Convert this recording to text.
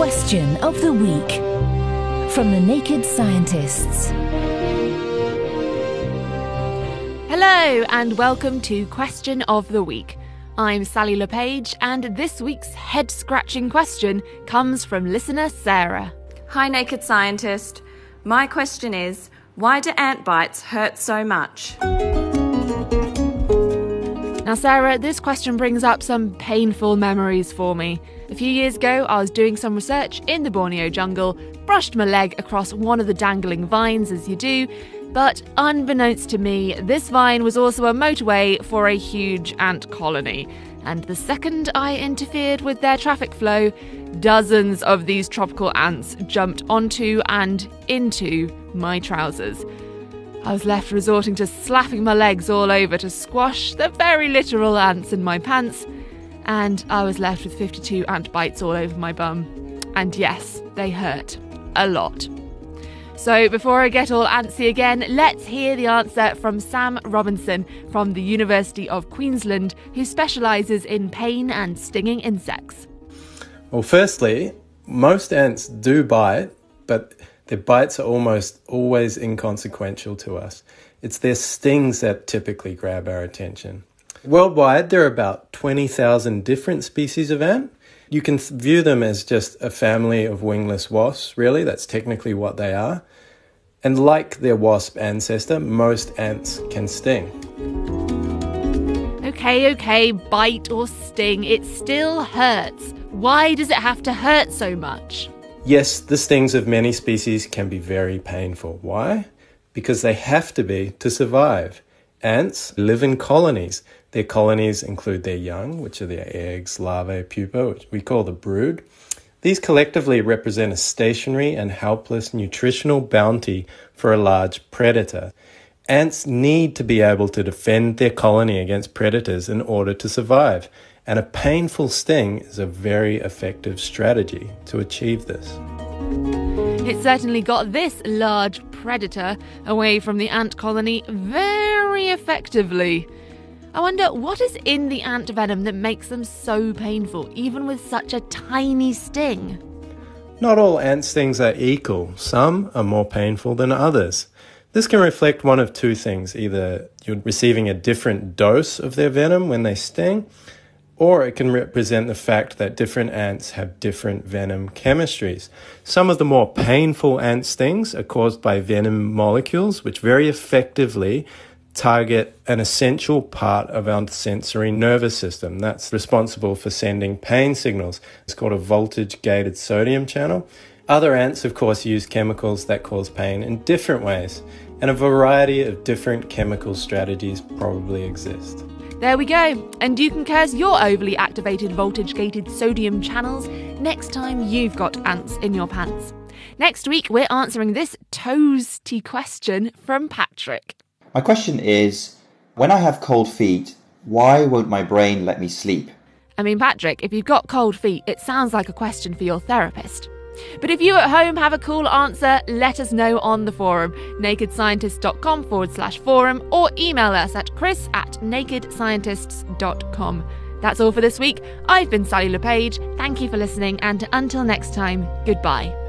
Question of the Week from the Naked Scientists. Hello, and welcome to Question of the Week. I'm Sally Le Page, and this week's head scratching question comes from listener Sarah. Hi, Naked Scientist. My question is why do ant bites hurt so much? Now, Sarah, this question brings up some painful memories for me. A few years ago, I was doing some research in the Borneo jungle, brushed my leg across one of the dangling vines, as you do, but unbeknownst to me, this vine was also a motorway for a huge ant colony. And the second I interfered with their traffic flow, dozens of these tropical ants jumped onto and into my trousers. I was left resorting to slapping my legs all over to squash the very literal ants in my pants, and I was left with 52 ant bites all over my bum. And yes, they hurt. A lot. So, before I get all antsy again, let's hear the answer from Sam Robinson from the University of Queensland, who specialises in pain and stinging insects. Well, firstly, most ants do bite, but their bites are almost always inconsequential to us. It's their stings that typically grab our attention. Worldwide, there are about 20,000 different species of ant. You can view them as just a family of wingless wasps, really. That's technically what they are. And like their wasp ancestor, most ants can sting. Okay, okay, bite or sting, it still hurts. Why does it have to hurt so much? Yes, the stings of many species can be very painful. Why? Because they have to be to survive. Ants live in colonies. Their colonies include their young, which are their eggs, larvae, pupa, which we call the brood. These collectively represent a stationary and helpless nutritional bounty for a large predator. Ants need to be able to defend their colony against predators in order to survive and a painful sting is a very effective strategy to achieve this. It certainly got this large predator away from the ant colony very effectively. I wonder what is in the ant venom that makes them so painful, even with such a tiny sting? Not all ant stings are equal. Some are more painful than others. This can reflect one of two things either you're receiving a different dose of their venom when they sting, or it can represent the fact that different ants have different venom chemistries. Some of the more painful ant stings are caused by venom molecules, which very effectively target an essential part of our sensory nervous system. That's responsible for sending pain signals. It's called a voltage gated sodium channel. Other ants, of course, use chemicals that cause pain in different ways, and a variety of different chemical strategies probably exist. There we go. And you can curse your overly activated voltage gated sodium channels next time you've got ants in your pants. Next week, we're answering this toasty question from Patrick. My question is when I have cold feet, why won't my brain let me sleep? I mean, Patrick, if you've got cold feet, it sounds like a question for your therapist. But if you at home have a cool answer, let us know on the forum, nakedscientist.com forward slash forum, or email us at chris at nakedscientists.com. That's all for this week. I've been Sally Le Page. Thank you for listening, and until next time, goodbye.